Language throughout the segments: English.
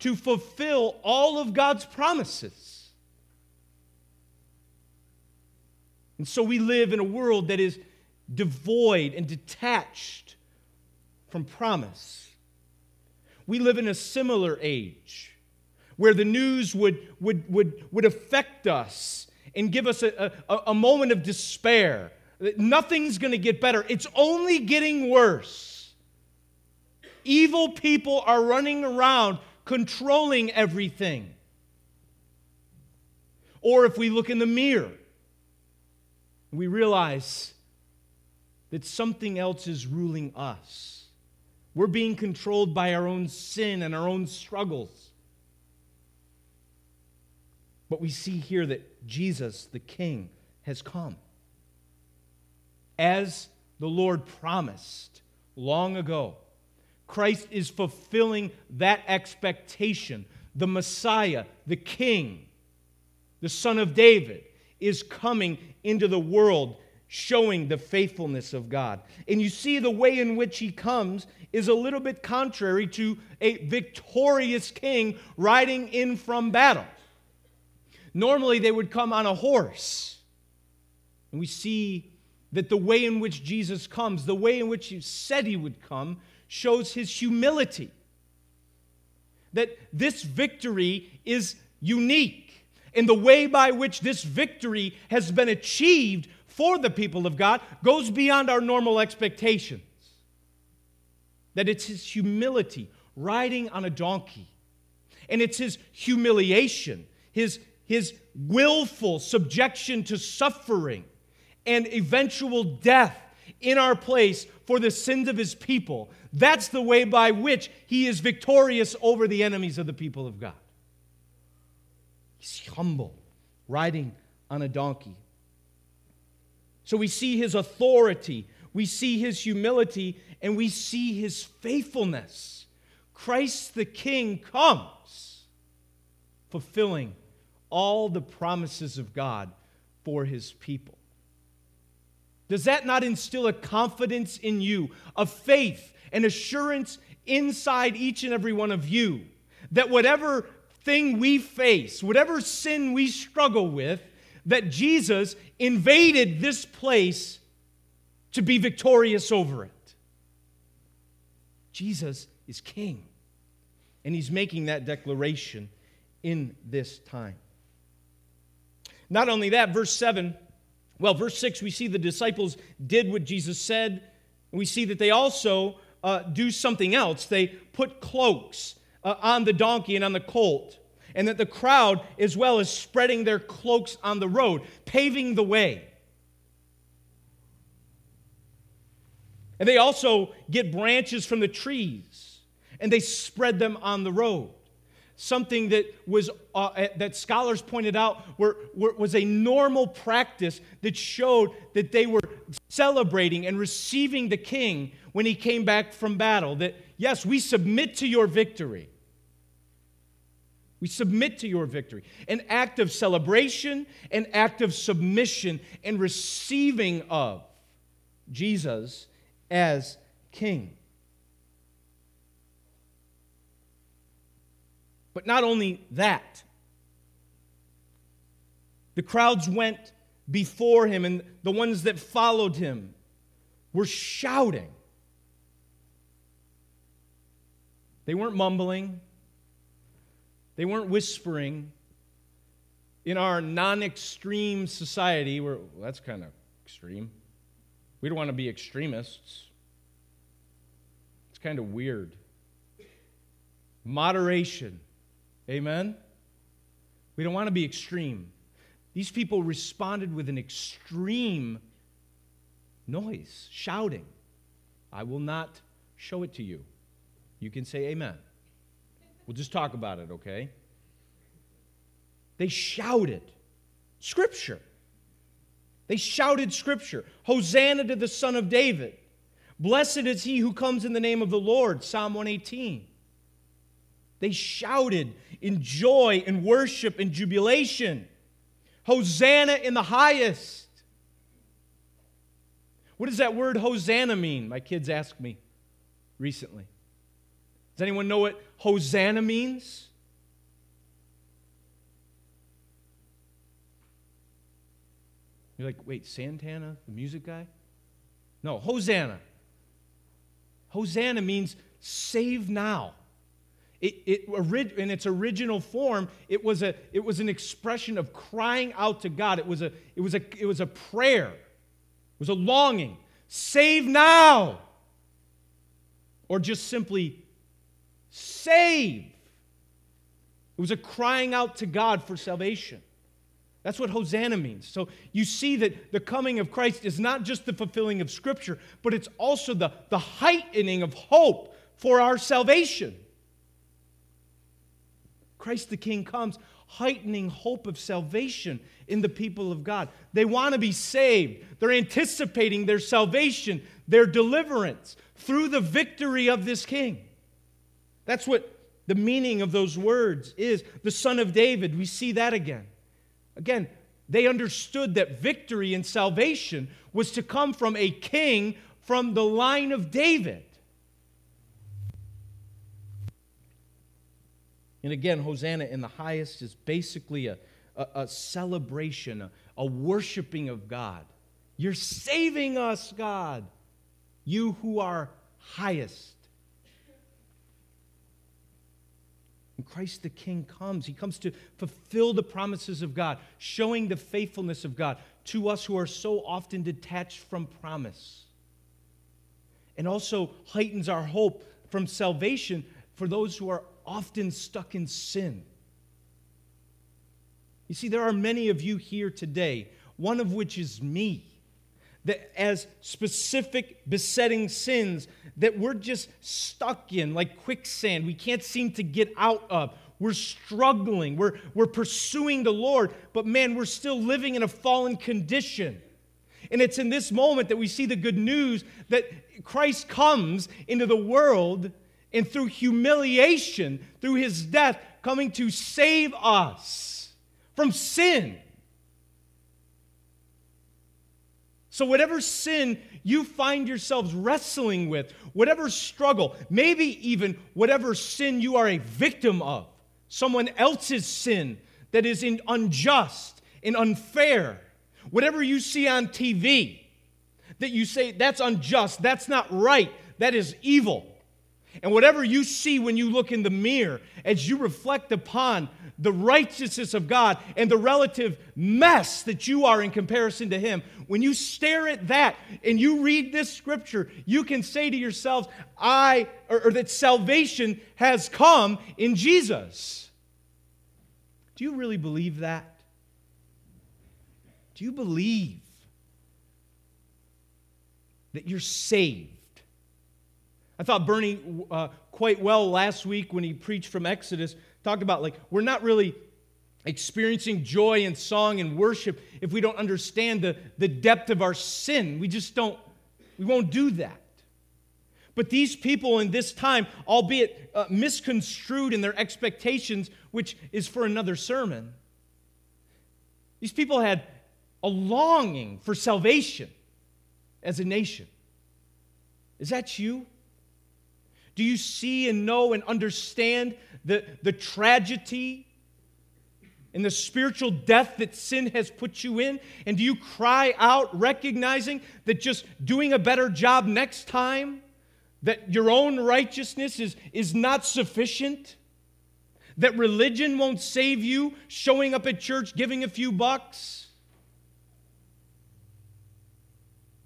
to fulfill all of God's promises. And so we live in a world that is devoid and detached from promise. We live in a similar age where the news would, would, would, would affect us and give us a, a, a moment of despair. Nothing's going to get better, it's only getting worse. Evil people are running around controlling everything. Or if we look in the mirror, we realize that something else is ruling us. We're being controlled by our own sin and our own struggles. But we see here that Jesus, the King, has come. As the Lord promised long ago, Christ is fulfilling that expectation. The Messiah, the King, the Son of David, is coming into the world showing the faithfulness of God. And you see the way in which he comes is a little bit contrary to a victorious king riding in from battle. Normally, they would come on a horse. And we see that the way in which Jesus comes, the way in which he said he would come, shows his humility. That this victory is unique. And the way by which this victory has been achieved for the people of God goes beyond our normal expectations. That it's his humility riding on a donkey, and it's his humiliation, his his willful subjection to suffering and eventual death in our place for the sins of his people. That's the way by which he is victorious over the enemies of the people of God. He's humble, riding on a donkey. So we see his authority, we see his humility, and we see his faithfulness. Christ the King comes, fulfilling all the promises of God for his people. Does that not instill a confidence in you, a faith and assurance inside each and every one of you that whatever thing we face, whatever sin we struggle with, that Jesus invaded this place to be victorious over it? Jesus is king, and he's making that declaration in this time. Not only that, verse 7, well, verse 6, we see the disciples did what Jesus said. We see that they also uh, do something else. They put cloaks uh, on the donkey and on the colt, and that the crowd, as well, is spreading their cloaks on the road, paving the way. And they also get branches from the trees and they spread them on the road something that was uh, eh, that scholars pointed out were, were, was a normal practice that showed that they were celebrating and receiving the king when he came back from battle. That yes we submit to your victory. We submit to your victory. An act of celebration an act of submission and receiving of jesus as king But not only that, the crowds went before him, and the ones that followed him were shouting. They weren't mumbling, they weren't whispering. In our non extreme society, where well, that's kind of extreme, we don't want to be extremists. It's kind of weird. Moderation Amen? We don't want to be extreme. These people responded with an extreme noise, shouting. I will not show it to you. You can say amen. We'll just talk about it, okay? They shouted Scripture. They shouted Scripture. Hosanna to the Son of David. Blessed is he who comes in the name of the Lord. Psalm 118. They shouted in joy and worship and jubilation. Hosanna in the highest. What does that word Hosanna mean? My kids asked me recently. Does anyone know what Hosanna means? You're like, wait, Santana, the music guy? No, Hosanna. Hosanna means save now. It, it, in its original form, it was, a, it was an expression of crying out to God. It was, a, it, was a, it was a prayer, it was a longing. Save now! Or just simply, save. It was a crying out to God for salvation. That's what Hosanna means. So you see that the coming of Christ is not just the fulfilling of Scripture, but it's also the, the heightening of hope for our salvation. Christ the King comes, heightening hope of salvation in the people of God. They want to be saved, they're anticipating their salvation, their deliverance through the victory of this King. That's what the meaning of those words is. The Son of David, we see that again. Again, they understood that victory and salvation was to come from a king from the line of David. And again, Hosanna in the highest is basically a, a, a celebration, a, a worshiping of God. You're saving us, God, you who are highest. And Christ the King comes. He comes to fulfill the promises of God, showing the faithfulness of God to us who are so often detached from promise. And also heightens our hope from salvation for those who are often stuck in sin. You see, there are many of you here today, one of which is me, that as specific besetting sins that we're just stuck in like quicksand, we can't seem to get out of. We're struggling, we're, we're pursuing the Lord, but man, we're still living in a fallen condition. And it's in this moment that we see the good news that Christ comes into the world and through humiliation, through his death, coming to save us from sin. So, whatever sin you find yourselves wrestling with, whatever struggle, maybe even whatever sin you are a victim of, someone else's sin that is unjust and unfair, whatever you see on TV that you say that's unjust, that's not right, that is evil. And whatever you see when you look in the mirror, as you reflect upon the righteousness of God and the relative mess that you are in comparison to Him, when you stare at that and you read this scripture, you can say to yourselves, I, or, or that salvation has come in Jesus. Do you really believe that? Do you believe that you're saved? I thought Bernie uh, quite well last week when he preached from Exodus, talked about like we're not really experiencing joy and song and worship if we don't understand the, the depth of our sin. We just don't, we won't do that. But these people in this time, albeit uh, misconstrued in their expectations, which is for another sermon, these people had a longing for salvation as a nation. Is that you? Do you see and know and understand the, the tragedy and the spiritual death that sin has put you in? And do you cry out, recognizing that just doing a better job next time, that your own righteousness is, is not sufficient? That religion won't save you, showing up at church, giving a few bucks?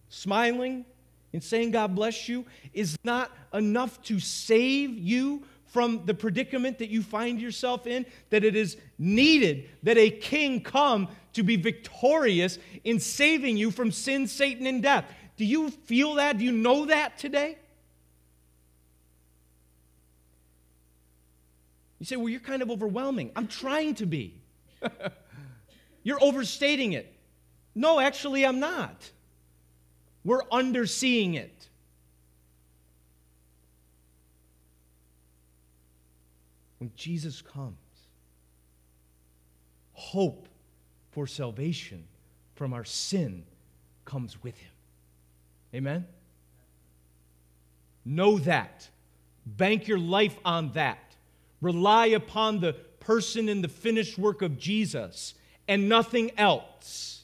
Smiling? And saying God bless you is not enough to save you from the predicament that you find yourself in, that it is needed that a king come to be victorious in saving you from sin, Satan, and death. Do you feel that? Do you know that today? You say, well, you're kind of overwhelming. I'm trying to be. you're overstating it. No, actually, I'm not. We're underseeing it. When Jesus comes, hope for salvation from our sin comes with him. Amen? Know that. Bank your life on that. Rely upon the person and the finished work of Jesus and nothing else.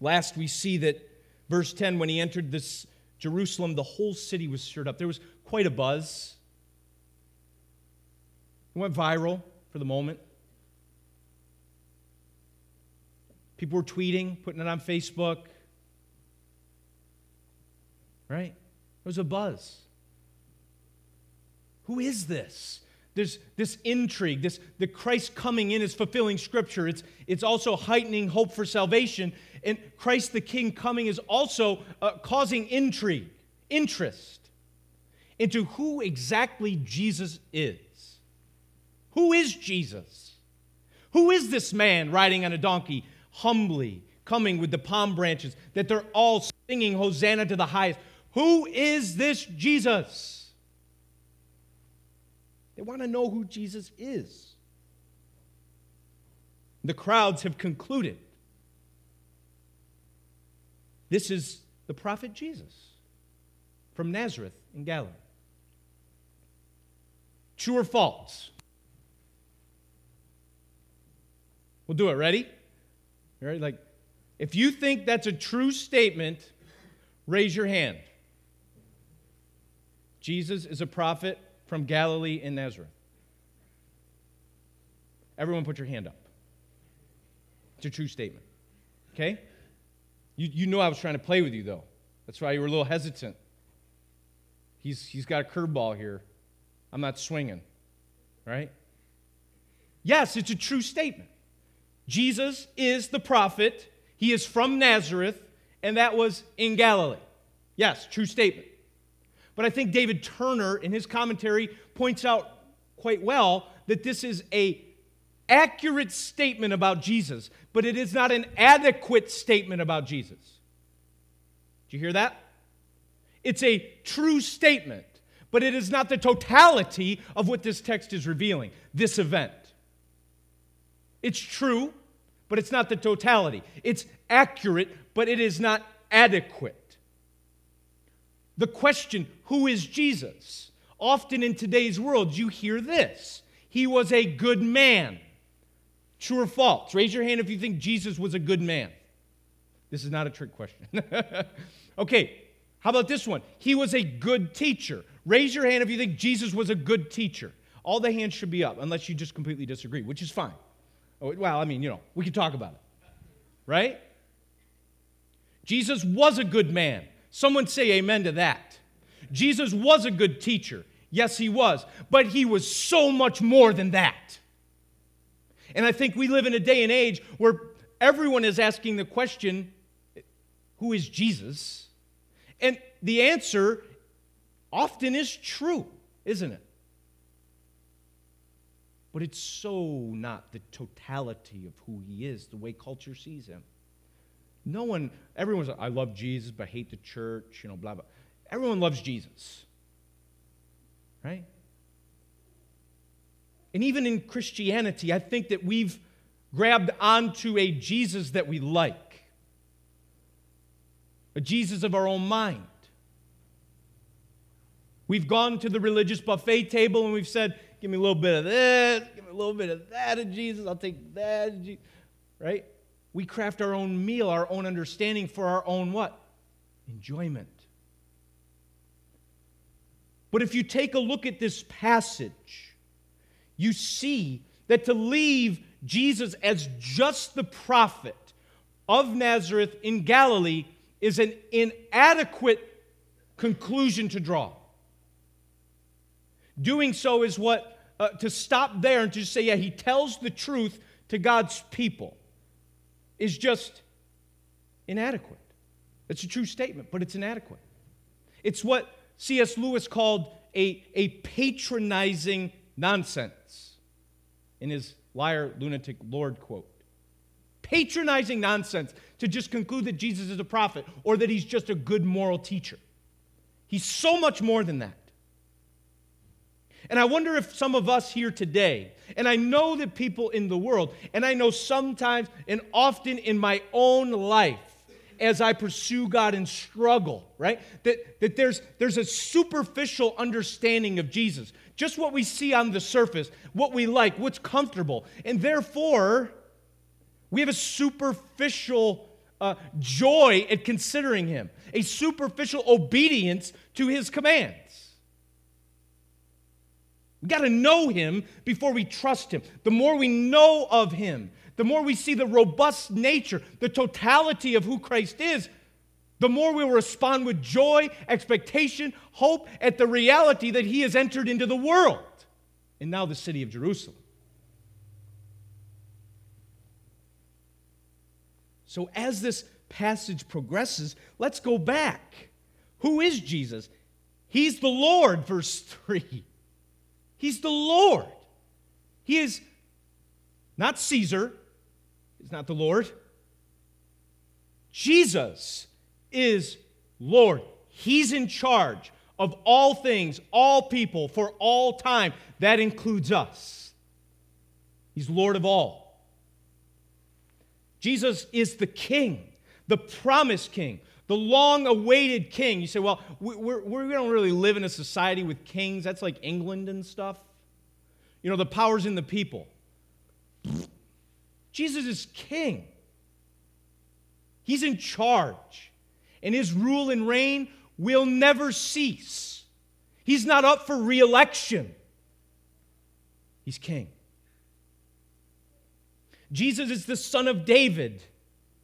Last, we see that verse 10 when he entered this Jerusalem, the whole city was stirred up. There was quite a buzz. It went viral for the moment. People were tweeting, putting it on Facebook. Right? There was a buzz. Who is this? There's this intrigue, this the Christ coming in is fulfilling scripture. It's, it's also heightening hope for salvation. And Christ the King coming is also uh, causing intrigue, interest into who exactly Jesus is. Who is Jesus? Who is this man riding on a donkey, humbly coming with the palm branches, that they're all singing Hosanna to the highest? Who is this Jesus? They want to know who Jesus is. The crowds have concluded this is the prophet Jesus from Nazareth in Galilee. True or false? We'll do it. Ready? Ready? Like, if you think that's a true statement, raise your hand. Jesus is a prophet from Galilee in Nazareth. Everyone put your hand up. It's a true statement. Okay? You, you know I was trying to play with you, though. That's why you were a little hesitant. He's, he's got a curveball here. I'm not swinging. Right? Yes, it's a true statement. Jesus is the prophet. He is from Nazareth, and that was in Galilee. Yes, true statement. But I think David Turner, in his commentary, points out quite well that this is a accurate statement about Jesus, but it is not an adequate statement about Jesus. Do you hear that? It's a true statement, but it is not the totality of what this text is revealing, this event. It's true, but it's not the totality. It's accurate, but it is not adequate. The question, who is Jesus? Often in today's world, you hear this He was a good man. True or false? Raise your hand if you think Jesus was a good man. This is not a trick question. okay, how about this one? He was a good teacher. Raise your hand if you think Jesus was a good teacher. All the hands should be up, unless you just completely disagree, which is fine. Oh, well, I mean, you know, we can talk about it. Right? Jesus was a good man. Someone say amen to that. Jesus was a good teacher. Yes, he was. But he was so much more than that. And I think we live in a day and age where everyone is asking the question who is Jesus? And the answer often is true, isn't it? But it's so not the totality of who he is, the way culture sees him. No one, everyone's I love Jesus, but hate the church, you know, blah, blah. Everyone loves Jesus. Right? And even in Christianity, I think that we've grabbed onto a Jesus that we like, a Jesus of our own mind. We've gone to the religious buffet table and we've said, Give me a little bit of this, give me a little bit of that of Jesus, I'll take that, right? We craft our own meal, our own understanding for our own what? Enjoyment. But if you take a look at this passage, you see that to leave Jesus as just the prophet of Nazareth in Galilee is an inadequate conclusion to draw. Doing so is what, uh, to stop there and to say, yeah, he tells the truth to God's people is just inadequate. It's a true statement, but it's inadequate. It's what C.S. Lewis called a, a patronizing nonsense in his liar, lunatic, Lord quote. Patronizing nonsense to just conclude that Jesus is a prophet or that he's just a good moral teacher. He's so much more than that. And I wonder if some of us here today, and I know that people in the world, and I know sometimes and often in my own life, as I pursue God and struggle, right? That, that there's, there's a superficial understanding of Jesus, just what we see on the surface, what we like, what's comfortable. And therefore, we have a superficial uh, joy at considering him, a superficial obedience to his commands. We got to know him before we trust him. The more we know of him, the more we see the robust nature, the totality of who Christ is, the more we will respond with joy, expectation, hope at the reality that he has entered into the world and now the city of Jerusalem. So, as this passage progresses, let's go back. Who is Jesus? He's the Lord, verse 3. He's the Lord. He is not Caesar, he's not the Lord. Jesus is Lord. He's in charge of all things, all people, for all time. That includes us. He's Lord of all. Jesus is the king, the promised king, the long awaited king. You say, well, we're, we don't really live in a society with kings. That's like England and stuff. You know, the power's in the people. Jesus is king, he's in charge, and his rule and reign will never cease. He's not up for re election, he's king. Jesus is the son of David,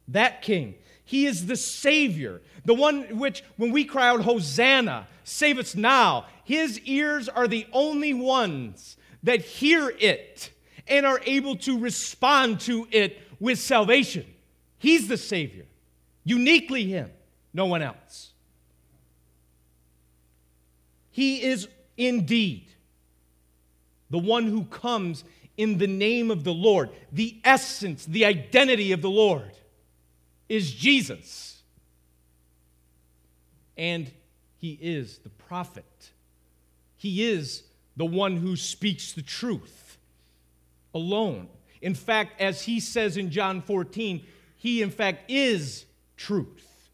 that king. He is the Savior, the one which, when we cry out, Hosanna, save us now, his ears are the only ones that hear it and are able to respond to it with salvation. He's the Savior, uniquely Him, no one else. He is indeed the one who comes in the name of the Lord. The essence, the identity of the Lord is Jesus. And he is the prophet. He is the one who speaks the truth alone. In fact, as he says in John 14, he in fact is truth.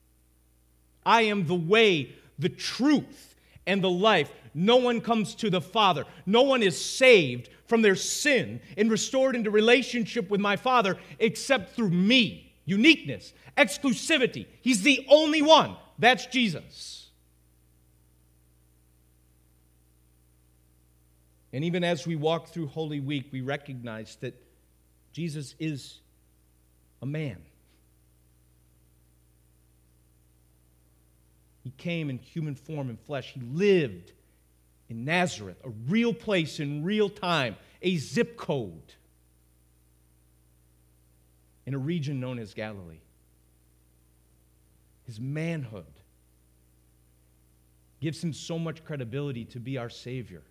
I am the way, the truth, and the life. No one comes to the Father. No one is saved from their sin and restored into relationship with my Father except through me. Uniqueness, exclusivity. He's the only one. That's Jesus. And even as we walk through Holy Week, we recognize that Jesus is a man. He came in human form and flesh. He lived in Nazareth, a real place in real time, a zip code in a region known as Galilee. His manhood gives him so much credibility to be our Savior,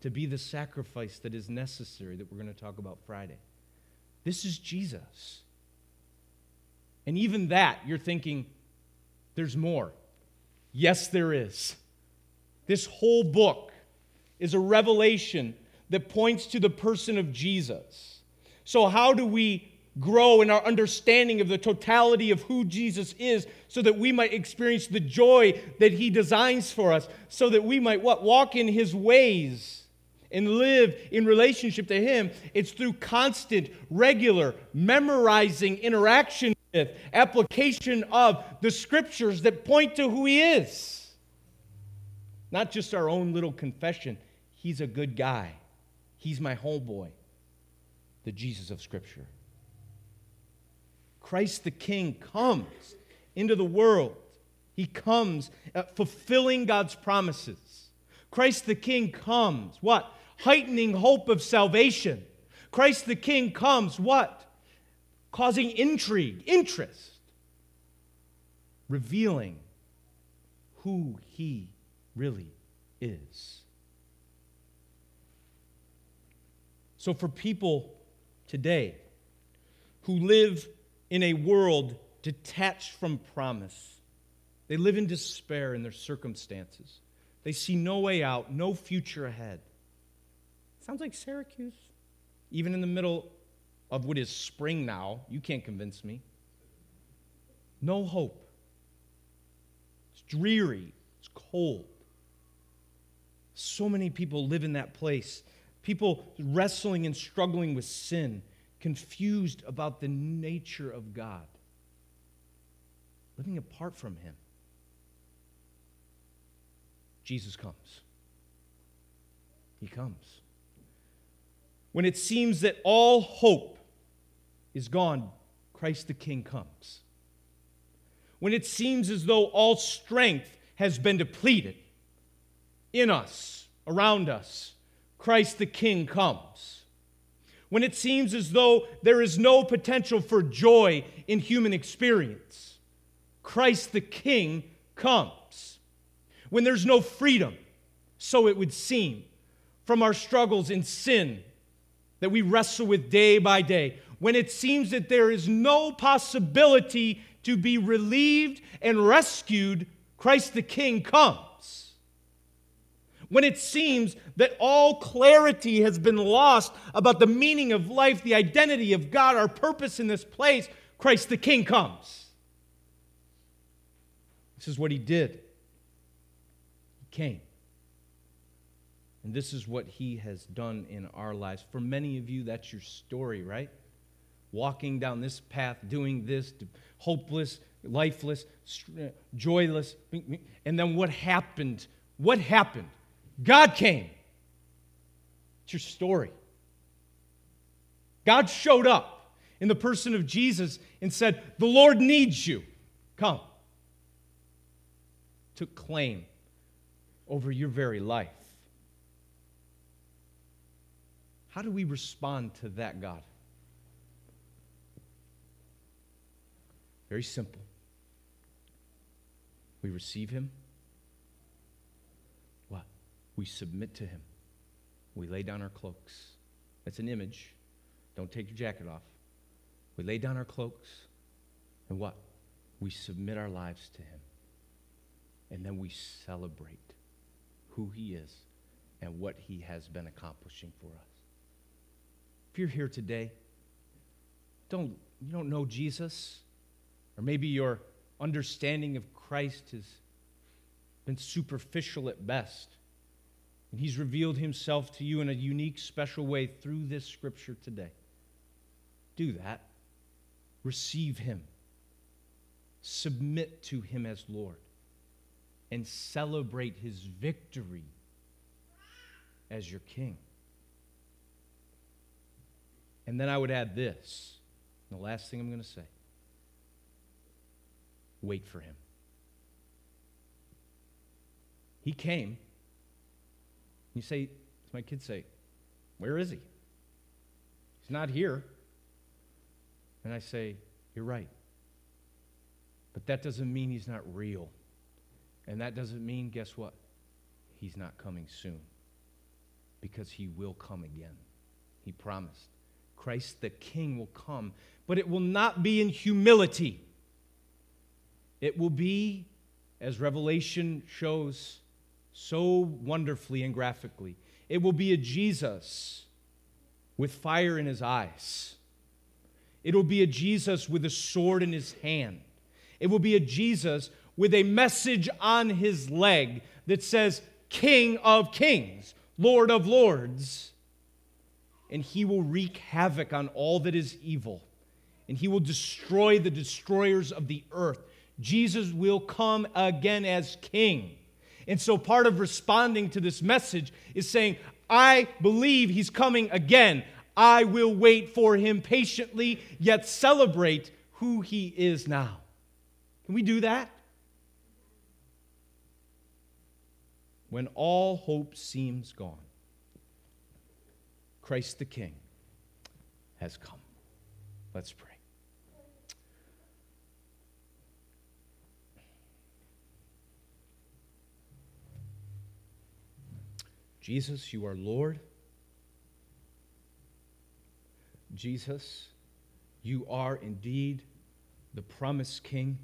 to be the sacrifice that is necessary that we're going to talk about Friday. This is Jesus. And even that, you're thinking, there's more. Yes, there is. This whole book is a revelation that points to the person of Jesus. So, how do we grow in our understanding of the totality of who Jesus is so that we might experience the joy that he designs for us so that we might what walk in his ways and live in relationship to him it's through constant regular memorizing interaction with application of the scriptures that point to who he is not just our own little confession. He's a good guy. He's my homeboy, the Jesus of Scripture. Christ the King comes into the world. He comes uh, fulfilling God's promises. Christ the King comes, what? Heightening hope of salvation. Christ the King comes, what? Causing intrigue, interest, revealing who he really is. So, for people today who live in a world detached from promise, they live in despair in their circumstances. They see no way out, no future ahead. Sounds like Syracuse. Even in the middle of what is spring now, you can't convince me. No hope. It's dreary. It's cold. So many people live in that place. People wrestling and struggling with sin, confused about the nature of God, living apart from Him. Jesus comes. He comes. When it seems that all hope is gone, Christ the King comes. When it seems as though all strength has been depleted in us, around us, Christ the King comes. When it seems as though there is no potential for joy in human experience, Christ the King comes. When there's no freedom, so it would seem, from our struggles in sin that we wrestle with day by day, when it seems that there is no possibility to be relieved and rescued, Christ the King comes. When it seems that all clarity has been lost about the meaning of life, the identity of God, our purpose in this place, Christ the King comes. This is what he did. He came. And this is what he has done in our lives. For many of you, that's your story, right? Walking down this path, doing this, hopeless, lifeless, joyless. And then what happened? What happened? God came. It's your story. God showed up in the person of Jesus and said, The Lord needs you. Come. Took claim over your very life. How do we respond to that God? Very simple. We receive Him. We submit to Him. We lay down our cloaks. That's an image. Don't take your jacket off. We lay down our cloaks. And what? We submit our lives to Him. And then we celebrate who He is and what He has been accomplishing for us. If you're here today, don't, you don't know Jesus, or maybe your understanding of Christ has been superficial at best. And he's revealed himself to you in a unique, special way through this scripture today. Do that. Receive him. Submit to him as Lord. And celebrate his victory as your king. And then I would add this the last thing I'm going to say wait for him. He came. You say, as my kids say, where is he? He's not here. And I say, you're right. But that doesn't mean he's not real. And that doesn't mean, guess what? He's not coming soon. Because he will come again. He promised. Christ the King will come, but it will not be in humility. It will be, as Revelation shows so wonderfully and graphically, it will be a Jesus with fire in his eyes. It will be a Jesus with a sword in his hand. It will be a Jesus with a message on his leg that says, King of kings, Lord of lords. And he will wreak havoc on all that is evil. And he will destroy the destroyers of the earth. Jesus will come again as king. And so part of responding to this message is saying, I believe he's coming again. I will wait for him patiently, yet celebrate who he is now. Can we do that? When all hope seems gone, Christ the King has come. Let's pray. Jesus, you are Lord. Jesus, you are indeed the promised King.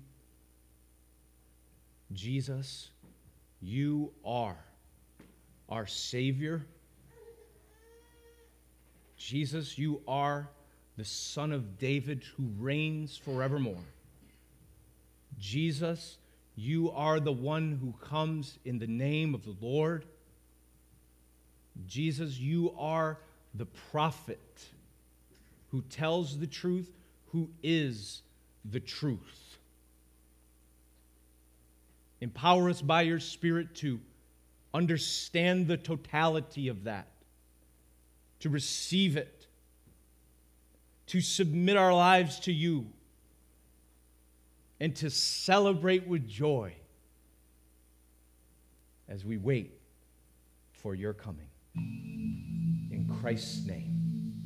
Jesus, you are our Savior. Jesus, you are the Son of David who reigns forevermore. Jesus, you are the one who comes in the name of the Lord. Jesus, you are the prophet who tells the truth, who is the truth. Empower us by your Spirit to understand the totality of that, to receive it, to submit our lives to you, and to celebrate with joy as we wait for your coming. In Christ's name.